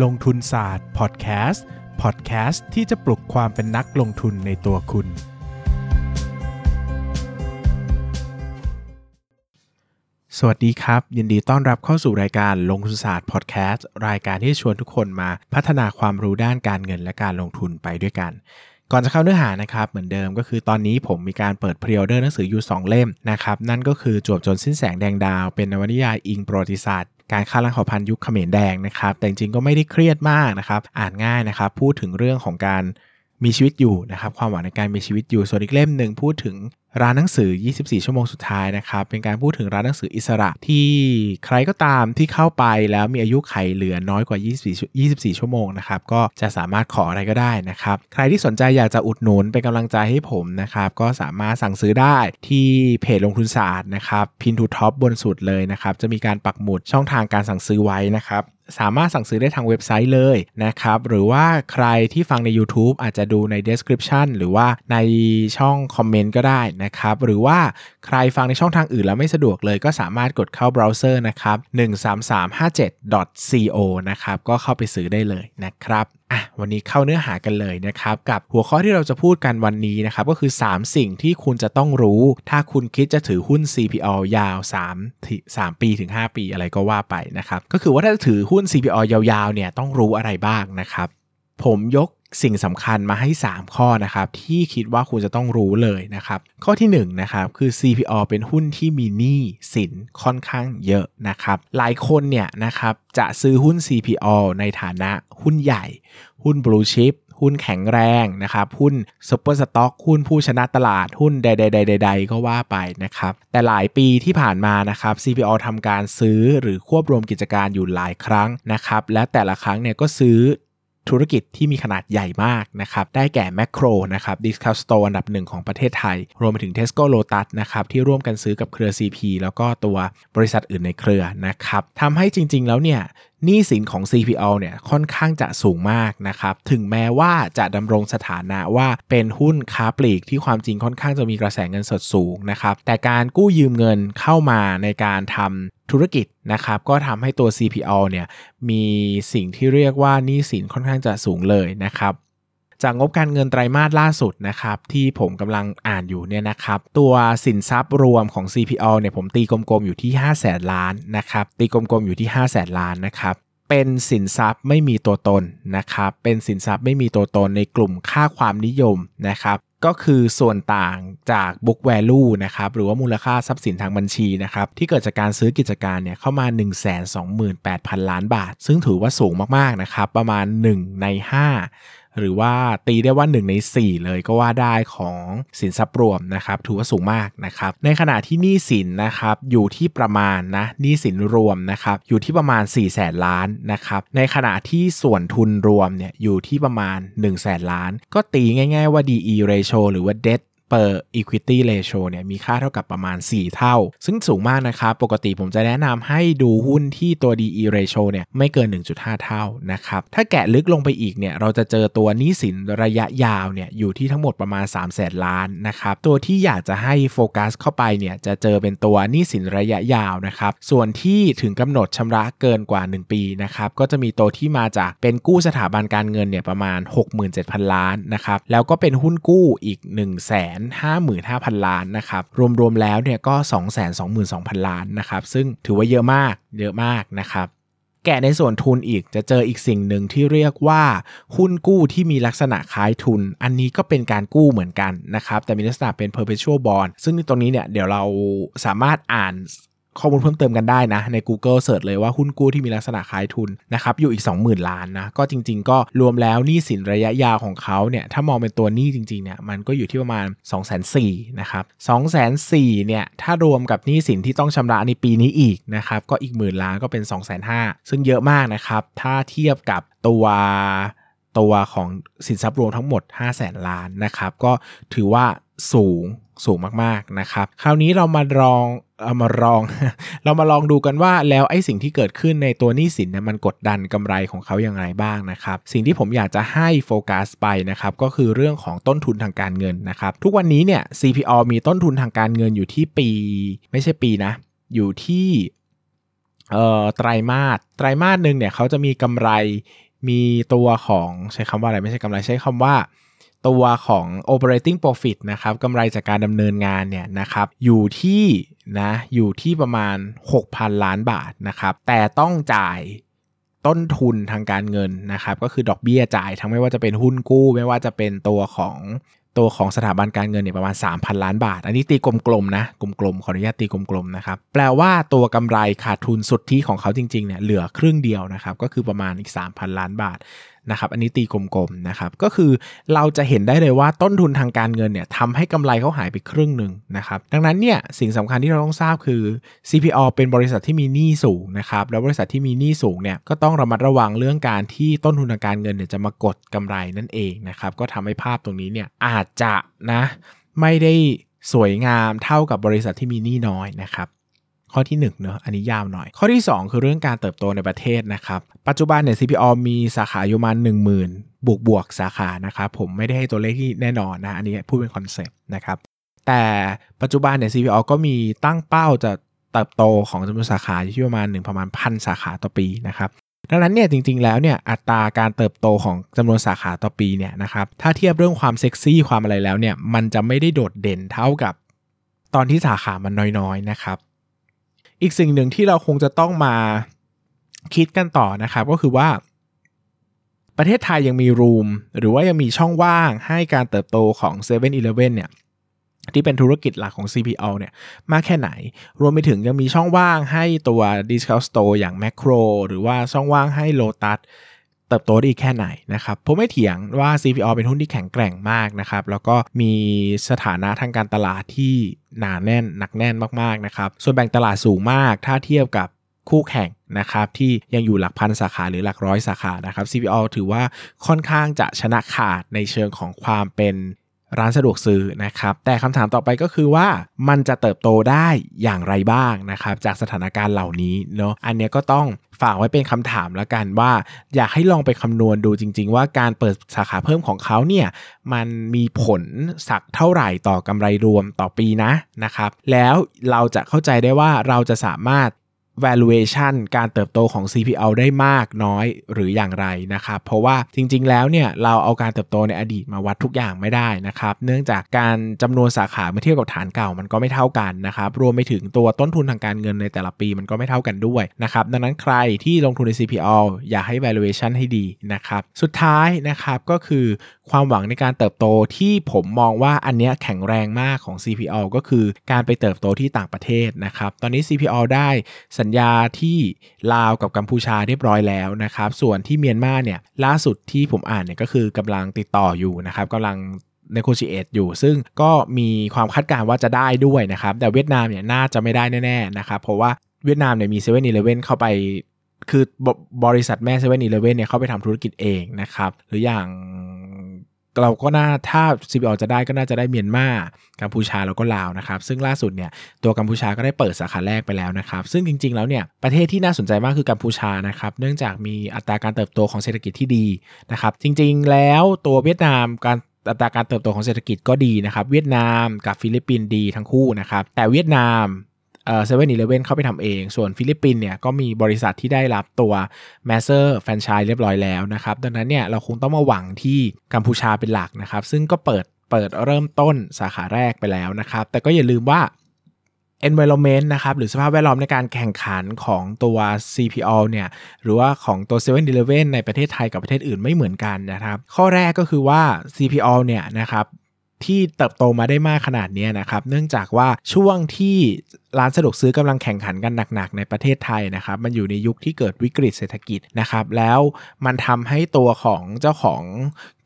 ลงทุนศาสตร์พอดแคสต์พอดแคสต์ที่จะปลุกความเป็นนักลงทุนในตัวคุณ สวัสดีครับ ยินดีต้อนรับเข้าสู่รายการลงทุนศาสตร์พอดแคสต์รายการที่ชวนทุกคนมาพัฒนาความรู้ด้านการเงินและการลงทุนไปด้วยกันก่อนจะเข้าเนื้อหานะครับ เหมือนเดิมก็คือตอนนี้ผมมีการเปิด pre-order หนังสืออยู่ 2 เล่มนะครับ นั่นก็คือจวบจนสิ้นแสงแดงดาว เป็นนวนิยายอิงประวัติศาสตร์ การฆ่าล้างเผ่าพันธุ์ยุคเขมรแดงนะครับ แต่จริงๆก็ไม่ได้เครียดมากนะครับ อ่านง่ายนะครับ พูดถึงเรื่องของการ มีชีวิตอยู่นะครับความหวังในการมีชีวิตอยู่ส่วนอีกเล่มหนึ่งพูดถึงร้านหนังสือ 24 ชั่วโมงสุดท้ายนะครับเป็นการพูดถึงร้านหนังสืออิสระที่ใครก็ตามที่เข้าไปแล้วมีอายุขัยเหลือน้อยกว่า 24 24 ชั่วโมงนะครับก็จะสามารถขออะไรก็ได้นะครับใครที่สนใจอยากจะอุดหนุนเป็นกำลังใจให้ผมนะครับก็สามารถสั่งซื้อได้ที่เพจลงทุนศาสตร์นะครับ pin to top บนสุดเลยนะครับจะมีการปักหมุดช่องทางการสั่งซื้อไว้นะครับสามารถสั่งซื้อได้ทางเว็บไซต์เลยนะครับ หรือว่าใครที่ฟังใน YouTube อาจจะดูใน description หรือว่าในช่องคอมเมนต์ก็ได้นะครับ หรือว่าใครฟังในช่องทางอื่นแล้วไม่สะดวกเลยก็สามารถกดเข้าเบราว์เซอร์นะครับ 13357.co นะครับ ก็เข้าไปซื้อได้เลยนะครับ อะวันนี้เข้าเนื้อหากันเลยนะครับกับหัวข้อที่เราจะพูดกันวันนี้นะครับก็คือ 3 สิ่งที่คุณจะต้องรู้ ถ้าคุณคิดจะถือหุ้น CPO ยาว3ถึ3ปีถึง 5 ปีอะไรก็ว่าไปนะครับก็คือว่าถ้าจะถือหุ้น CPALL ยาวๆเนี่ยต้องรู้อะไรบ้างนะครับผมยก สิ่งสำคัญมาให้ 3 ข้อนะครับที่คิดว่าคุณจะต้องรู้เลยนะครับ ข้อที่1นะครับคือ CPALL เป็นหุ้นที่มีหนี้สินค่อนข้างเยอะนะครับ หลายคนเนี่ยนะครับจะซื้อหุ้น CPALL ในฐานะหุ้นใหญ่ หุ้น blue chip หุ้นแข็งแรงนะครับ หุ้น super stock หุ้นผู้ชนะตลาดหุ้นใดๆๆ ๆ ก็ว่าไปนะครับ แต่หลายปีที่ผ่านมานะครับ CPALL ทำการซื้อหรือควบรวมกิจการอยู่หลายครั้งนะครับ และแต่ละครั้งเนี่ยก็ซื้อ ธุรกิจที่มีขนาดใหญ่มากนะครับ ได้แก่แมคโครนะครับ discount store อันดับหนึ่งของประเทศไทย รวมไปถึง Tesco Lotus นะครับที่ร่วมกันซื้อกับเครือ CP แล้วก็ตัวบริษัทอื่นในเครือนะครับทำให้จริง ๆ แล้วเนี่ย หนี้สินของ CPALL เนี่ยค่อนข้างจะสูงมากนะครับถึงแม้ว่าจะดำรงสถานะว่าเป็นหุ้นค้าปลีกที่ความจริงค่อนข้างจะมีกระแสเงินสดสูงนะครับแต่การกู้ยืมเงินเข้ามาในการทำธุรกิจนะครับก็ทำให้ตัว CPO เนี่ยมีสิ่งที่เรียกว่าหนี้สินค่อนข้างจะสูงเลยนะครับ จากงบการเงินไตรมาสล่าสุดนะครับที่ผมกำลังอ่านอยู่เนี่ยนะครับตัวสินทรัพย์รวมของ CPO เนี่ยผมตีกลมๆอยู่ที่ 5 0 0แสนล้านนะครับตีกลมๆอยู่ที่ 5 0 0แสนล้านนะครับเป็นสินทรัพย์ไม่มีตัวตนนะครับเป็นสินทรัพย์ไม่มีตัวตนในกลุ่มค่าความนิยมนะครับก็คือส่วนต่างจาก book value นะครับหรือว่ามูลค่าทรัพย์สินทางบัญชีนะครับที่เกิดจากการซื้อกิจการเนี่ยเข้ามา 128,000 ล้านบาท ซึ่งถือว่าสูงมากๆนะครับประมาณ 1 ใน 5 หรือว่าตีได้ว่า 1 ใน 4 เลยก็ว่าได้ของสินทรัพย์รวมนะครับถือว่าสูงมากนะครับในขณะที่หนี้สินนะครับอยู่ที่ประมาณนะหนี้สินรวมนะครับอยู่ที่ประมาณ 4 0 0แสนล้านนะครับในขณะที่ส่วนทุนรวมเนี่ยอยู่ที่ประมาณ 1 0 0 0 0แสนล้าน ก็ตีง่าย ๆว่า DE ratio หรือว่า debt per equity ratio เนี่ยมีค่าเท่ากับประมาณ 4 เท่า ซึ่งสูงมากนะครับปกติผมจะแนะนำให้ดูหุ้นที่ตัว DE ratio เนี่ยไม่เกิน 1.5 เท่านะครับถ้าแกะลึกลงไปอีกเนี่ยเราจะเจอตัวนี้สินระยะยาวเนี่ยอยู่ที่ทั้งหมดประมาณ 3 0 0แสนล้านนะครับตัวที่อยากจะให้โฟกัสเข้าไปเนี่ยจะเจอเป็นตัวนี้สินระยะยาวนะครับส่วนที่ถึงกำหนดชำระเกินกว่า 1 ปีนะครับก็จะมีตัวที่มาจากเป็นกู้สถาบันการเงินเนี่ยประมาณ 67,000 ล้านนะครับแล้วก็เป็นหุ้นกู้อีก 1 0 0 0 0 55,000 ล้านนะครับ รวมๆแล้วเนี่ยก็ 222,000 ล้านนะครับ ซึ่งถือว่าเยอะมาก เยอะมากนะครับ แกะในส่วนทุนอีกจะเจออีกสิ่งหนึ่งที่เรียกว่า หุ้นกู้ที่มีลักษณะคล้ายทุน อันนี้ก็เป็นการกู้เหมือนกันนะครับ แต่มีลักษณะเป็น perpetual bond ซึ่งตรงนี้เนี่ยเดี๋ยวเราสามารถอ่าน ข้อมูลเพิ่มเติมกันได้นะ ใน Google เสิร์ชเลยว่าหุ้นกู้ที่มีลักษณะคล้ายทุนนะครับอยู่อีก 20,000 ล้านนะ ก็จริง ๆ ก็รวมแล้วหนี้สินระยะยาวของเขาเนี่ยถ้ามองเป็นตัวหนี้จริงๆเนี่ยมันก็อยู่ที่ประมาณ 2 4 0 0 0นะครับ2 4 0 0 0เนี่ยถ้ารวมกับหนี้สินที่ต้องชำระในปีนี้อีกนะครับก็อีกหมื่นล้านก็เป็น 2 5 0 0 0ซึ่งเยอะมากนะครับถ้าเทียบกับตัวตัวของสินทรัพย์รวมทั้งหมด 5 0 0แสนล้านนะครับก็ถือว่าสูงสูงมากๆนะครับคราวนี้เรามาลอง เอามาลอง เรามาลองดูกันว่าแล้วไอ้สิ่งที่เกิดขึ้นในตัวหนี้สินเนี่ยมันกดดันกำไรของเขาอย่างไรบ้างนะครับ สิ่งที่ผมอยากจะให้โฟกัสไปนะครับก็คือเรื่องของต้นทุนทางการเงินนะครับ ทุกวันนี้เนี่ย CPO มีต้นทุนทางการเงินอยู่ที่ปี ไม่ใช่ปีนะ อยู่ที่เอ่อไตรมาสไตรมาสหนึ่งเนี่ยเขาจะมีกำไรมีตัวของใช้คำว่าอะไรไม่ใช่กำไรใช้คำว่าตัวของ operating profit นะครับกำไรจากการดำเนินงานเนี่ยนะครับอยู่ที่ นะอยู่ที่ประมาณ 6,000 ล้านบาทนะครับแต่ต้องจ่ายต้นทุนทางการเงินนะครับก็คือดอกเบี้ยจ่ายทั้งไม่ว่าจะเป็นหุ้นกู้ ไม่ว่าจะเป็นตัวของตัวของสถาบันการเงินเนี่ยประมาณ 3,000 ล้านบาท อันนี้ตีกลมๆนะกลมๆขออนุญาตตีกลมๆนะครับแปลว่าตัวกำไรขาดทุนสุดทธิของเขาจริงๆเนี่ยเหลือครึ่งเดียวนะครับก็คือประมาณอีก 3,000 ล้านบาท นะครับอันนี้ตีกลมๆนะครับก็คือเราจะเห็นได้เลยว่าต้นทุนทางการเงินเนี่ยทำให้กำไรเขาหายไปครึ่งหนึ่งนะครับดังนั้นเนี่ยสิ่งสำคัญที่เราต้องทราบคือ CPO เป็นบริษัทที่มีหนี้สูงนะครับแล้วบริษัทที่มีหนี้สูงเนี่ยก็ต้องระมัดระวังเรื่องการที่ต้นทุนทางการเงินเนี่ยจะมากดกำไรนั่นเองนะครับก็ทำให้ภาพตรงนี้เนี่ยอาจจะนะไม่ได้สวยงามเท่ากับบริษัทที่มีหนี้น้อยนะครับ ข้อที่1เนอะอันนี้ยาวหน่อย ข้อที่ 2 คือเรื่องการเติบโตในประเทศนะครับ ปัจจุบันเนี่ย CPALL มีสาขาอยู่มา 10,000 บวกบวกสาขานะครับผมไม่ได้ให้ตัวเลขที่แน่นอนนะอันนี้พูดเป็น concept นะครับแต่ปัจจุบันเนี่ย CPALL ก็มีตั้งเป้าจะเติบโตของจำนวนสาขาที่ประมาณ1ประมาณพันสาขาต่อปีนะครับดังนั้นเนี่ยจริงๆแล้วเนี่ยอัตราการเติบโตของจำนวนสาขาต่อปีเนี่ยนะครับถ้าเทียบเรื่องความเซ็กซี่ความอะไรแล้วเนี่ยมันจะไม่ได้โดดเด่นเท่ากับตอนที่สาขามันน้อยๆนะครับ อีกสิ่งหนึ่งที่เราคงจะต้องมาคิดกันต่อนะครับก็คือว่า ประเทศไทยยังมีรูมหรือว่ายังมีช่องว่างให้การเติบโตของ7 e เ e ่ e อเนี่ยที่เป็นธุรกิจหลักของ CPO เนี่ยมากแค่ไหน รวมไปถึงยังมีช่องว่างให้ตัว Discount Store อย่าง Macro หรือว่าช่องว่างให้ Lotus เติบโตได้แค่ไหนนะครับผมไม่เถียงว่า CPO เป็นหุ้นที่แข็งแกร่งมากนะครับแล้วก็มีสถานะทางการตลาดที่หนาแน่นหนักแน่นมากๆนะครับส่วนแบ่งตลาดสูงมากถ้าเทียบกับคู่แข่งนะครับที่ยังอยู่หลักพันสาขาหรือหลักร้อยสาขานะครับ CPO ถือว่าค่อนข้างจะชนะขาดในเชิงของความเป็น ร้านสะดวกซื้อนะครับ แต่คำถามต่อไปก็คือว่ามันจะเติบโตได้อย่างไรบ้างนะครับ จากสถานการณ์เหล่านี้เนาะอันนี้ก็ต้องฝากไว้เป็นคำถามแล้วกันว่า อยากให้ลองไปคำนวณดูจริง ๆ ว่าการเปิดสาขาเพิ่มของเขาเนี่ยมันมีผลสักเท่าไหร่ต่อกำไรรวมต่อปีนะนะครับ แล้วเราจะเข้าใจได้ว่าเราจะสามารถ valuation การเติบโตของ CPO ได้มากน้อยหรืออย่างไรนะครับ เพราะว่าจริงๆ แล้วเนี่ยเราเอาการเติบโตในอดีตมาวัดทุกอย่างไม่ได้นะครับ เนื่องจากการจำนวนสาขาเมื่อเทียบกับฐานเก่ามันก็ไม่เท่ากันนะครับ รวมไปถึงตัวต้นทุนทางการเงินในแต่ละปีมันก็ไม่เท่ากันด้วยนะครับ ดังนั้นใครที่ลงทุนใน CPO อยากให้ valuation ให้ดีนะครับ สุดท้ายนะครับก็คือความหวังในการเติบโตที่ผมมองว่าอันนี้แข็งแรงมากของ CPO ก็คือการไปเติบโตที่ต่างประเทศนะครับ ตอนนี้ CPO ได้สัญญาที่ลาวกับกัมพูชาเรียบร้อยแล้วนะครับ ส่วนที่เมียนมาเนี่ยล่าสุดที่ผมอ่านเนี่ยก็คือกำลังติดต่ออยู่นะครับกำลัง negotiate อยู่ ซึ่งก็มีความคาดการณ์ว่าจะได้ด้วยนะครับ แต่เวียดนามเนี่ยน่าจะไม่ได้แน่ๆนะครับ เพราะว่าเวียดนามเนี่ยมีเซเว่นอีเลเว่นเข้าไป คือบริษัทแม่เซเว่นอีเลเว่นเนี่ยเข้าไปทำธุรกิจเองนะครับ หรืออย่าง เราก็น่าถ้า CPALL จะได้ก็น่าจะได้เมียนมากัมพูชาแล้วก็ลาวนะครับ ซึ่งล่าสุดเนี่ยตัวกัมพูชาก็ได้เปิดสาขาแรกไปแล้วนะครับ ซึ่งจริง ๆ แล้วเนี่ยประเทศที่น่าสนใจมากคือกัมพูชานะครับ เนื่องจากมีอัตราการเติบโตของเศรษฐกิจที่ดีนะครับ จริง ๆ แล้วตัวเวียดนามการอัตราการเติบโตของเศรษฐกิจก็ดีนะครับ เวียดนามกับฟิลิปปินส์ดีทั้งคู่นะครับ แต่เวียดนาม เซเว่นอีเลเว่นเข้าไปทำเอง ส่วนฟิลิปปินส์เนี่ยก็มีบริษัทที่ได้รับตัว master franchise เรียบร้อยแล้วนะครับ ดังนั้นเนี่ยเราคงต้องมาหวังที่กัมพูชาเป็นหลักนะครับ ซึ่งก็เปิดเปิดเริ่มต้นสาขาแรกไปแล้วนะครับ แต่ก็อย่าลืมว่า environment นะครับหรือสภาพแวดล้อมในการแข่งขันของตัว CPALL เนี่ยหรือว่าของตัว7 e เ e ่ e ในประเทศไทยกับประเทศอื่นไม่เหมือนกันนะครับ ข้อแรกก็คือว่า CPALL เนี่ยนะครับที่เติบโตมาได้มากขนาดนี้นะครับ เนื่องจากว่าช่วงที่ ร้านสะดวกซื้อกำลังแข่งขันกันหนักๆ ในประเทศไทยนะครับ มันอยู่ในยุคที่เกิดวิกฤตเศรษฐกิจนะครับ แล้วมันทำให้ตัวของเจ้าของ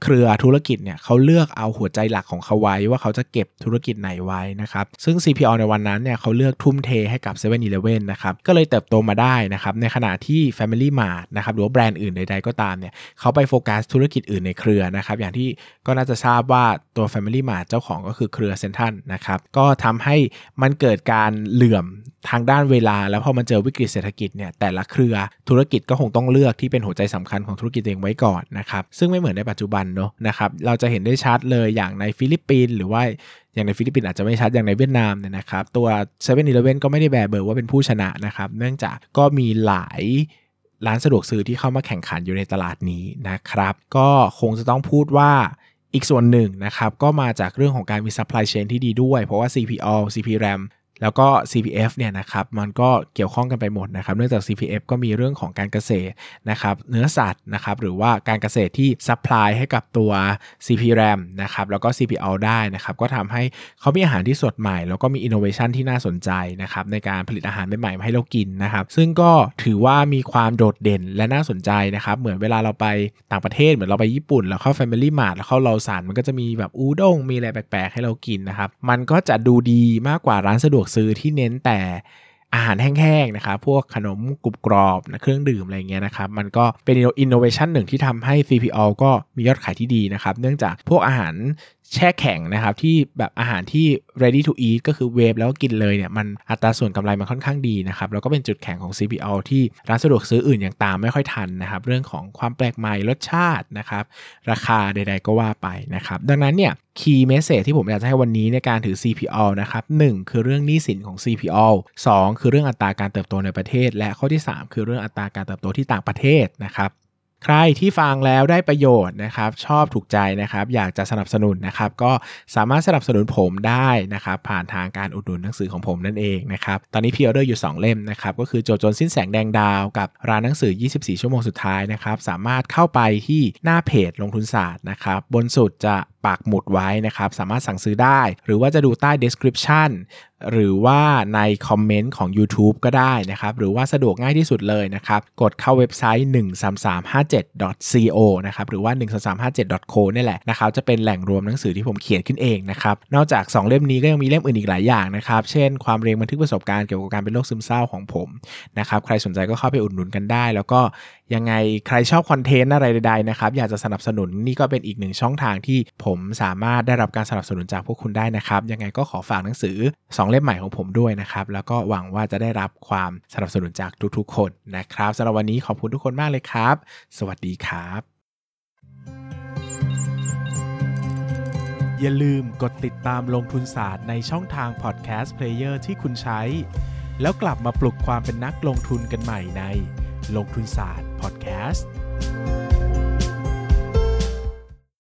เครือธุรกิจเนี่ยเขาเลือกเอาหัวใจหลักของเขาไว้ว่าเขาจะเก็บธุรกิจไหนไว้นะครับ ซึ่ง CPO ในวันนั้นเนี่ยเขาเลือกทุ่มเทให้กับ7 e เ e ่ e อนะครับ ก็เลยเติบโตมาได้นะครับ ในขณะที่ Family Mart นะครับหรือว่าแบรนด์อื่นใดๆก็ตามเนี่ยเขาไปโฟกัสธุรกิจอื่นในเครือนะครับ อย่างที่ก็น่าจะทราบว่าตัว Family Mart เจ้าของก็คือเครือเซ็นทรัลนะครับ ก็ทำให้มันเกิดการเหลื่อมทางด้านเวลา แล้วพอมันเจอวิกฤตเศรษฐกิจเนี่ยแต่ละเครือธุรกิจก็คงต้องเลือกที่เป็นหัวใจสำคัญของธุรกิจเองไว้ก่อนนะครับซึ่งไม่เหมือนในปัจจุบันเนาะนะครับเราจะเห็นได้ชัดเลยอย่างในฟิลิปปินส์หรือว่าอย่างในฟิลิปปินส์อาจจะไม่ชัดอย่างในเวียดนามเนี่ยนะครับตัว7 e เ e ่ e อก็ไม่ได้แบเบอร์ว่าเป็นผู้ชนะนะครับเนื่องจากก็มีหลายร้านสะดวกซื้อที่เข้ามาแข่งขันอยู่ในตลาดนี้นะครับ ก็คงจะต้องพูดว่าอีกส่วนหนึ่งนะครับก็มาจากเรื่องของการมี supply chain ที่ดีด้วย เพราะว่า CPALL CPRAM แล้วก็ CPF เนี่ยนะครับมันก็เกี่ยวข้องกันไปหมดนะครับเนื่องจาก CPF ก็มีเรื่องของการเกษตรนะครับเนื้อสัตว์นะครับหรือว่าการเกษตรที่ supply ให้กับตัว CPRAM นะครับแล้วก็ CPALL ได้นะครับก็ทำให้เขามีอาหารที่สดใหม่ แล้วก็มีอินโนเวชันที่น่าสนใจนะครับในการผลิตอาหารใหม่ๆให้เรากินนะครับซึ่งก็ถือว่ามีความโดดเด่นและน่าสนใจนะครับเหมือนเวลาเราไปต่างประเทศเหมือนเราไปญี่ปุ่นแล้วเข้า Family Mart แล้วเข้าเราสานมันก็จะมีแบบอูด้งมีอะไรแปลกๆให้เรากินนะครับมันก็จะดูดีมากกว่าร้านสะดวกซื้อที่เน้นแต่อาหารแห้งๆนะครับพวกขนมกรุบกรอบนะเครื่องดื่มอะไรเงี้ยนะครับมันก็เป็นอินโนเวชันหนึ่งที่ทำให้ CPO ก็มียอดขายที่ดีนะครับ เนื่องจากพวกอาหาร แช่แข็งนะครับ ที่แบบอาหารที่ ready to eat ก็คือเวฟแล้วกินเลยเนี่ยมันอัตราส่วนกำไรมันค่อนข้างดีนะครับ แล้วก็เป็นจุดแข็งของ CPALL ที่ร้านสะดวกซื้ออื่นอย่างตามไม่ค่อยทันนะครับ เรื่องของความแปลกใหม่รสชาตินะครับ ราคาใด ๆ ก็ว่าไปนะครับ ดังนั้นเนี่ย key message ที่ผมอยากจะให้วันนี้ในการถือ CPALL นะครับ 1 คือเรื่องหนี้สินของ CPALL 2 คือเรื่องอัตราการเติบโตในประเทศ และข้อที่ 3 คือเรื่องอัตราการเติบโตที่ต่างประเทศนะครับ ใครที่ฟังแล้วได้ประโยชน์นะครับ ชอบถูกใจนะครับ อยากจะสนับสนุนนะครับ ก็สามารถสนับสนุนผมได้นะครับ ผ่านทางการอุดหนุนหนังสือของผมนั่นเองนะครับ ตอนนี้ pre-order อยู่ 2 เล่มนะครับ ก็คือจวบจนสิ้นแสงแดงดาวกับร้านหนังสือ 24 ชั่วโมงสุดท้ายนะครับ สามารถเข้าไปที่หน้าเพจลงทุนศาสตร์นะครับ บนสุดจะ ปักหมุดไว้นะครับ สามารถสั่งซื้อได้ หรือว่าจะดูใต้ description หรือว่าใน comment ของ YouTube ก็ได้นะครับ หรือว่าสะดวกง่ายที่สุดเลยนะครับ กดเข้าเว็บไซต์ 13357.co นะครับหรือว่า 13357.co นี่แหละนะครับจะเป็นแหล่งรวมหนังสือที่ผมเขียนขึ้นเองนะครับนอกจาก 2 เล่มนี้ก็ยังมีเล่มอื่นอีกหลายอย่างนะครับ เช่นความเรียงบันทึกประสบการณ์เกี่ยวกับการเป็นโรคซึมเศร้าของผมนะครับใครสนใจก็เข้าไปอุดหนุนกันได้ แล้วก็ยังไงใครชอบคอนเทนต์อะไรใดๆนะครับอยากจะสนับสนุนนี่ก็เป็นอีกหนึ่งช่องทางที่ผมสามารถได้รับการสนับสนุนจากพวกคุณได้นะครับ ยังไงก็ขอฝากหนังสือ 2 เล่มใหม่ของผมด้วยนะครับ แล้วก็หวังว่าจะได้รับความสนับสนุนจากทุกๆ คนนะครับสำหรับวันนี้ขอบคุณทุกคนมากเลยครับ สวัสดีครับ อย่าลืมกดติดตามลงทุนศาสตร์ในช่องทาง podcast player ที่คุณใช้ แล้วกลับมาปลุกความเป็นนักลงทุนกันใหม่ในลงทุนศาสตร์พอดแคสต์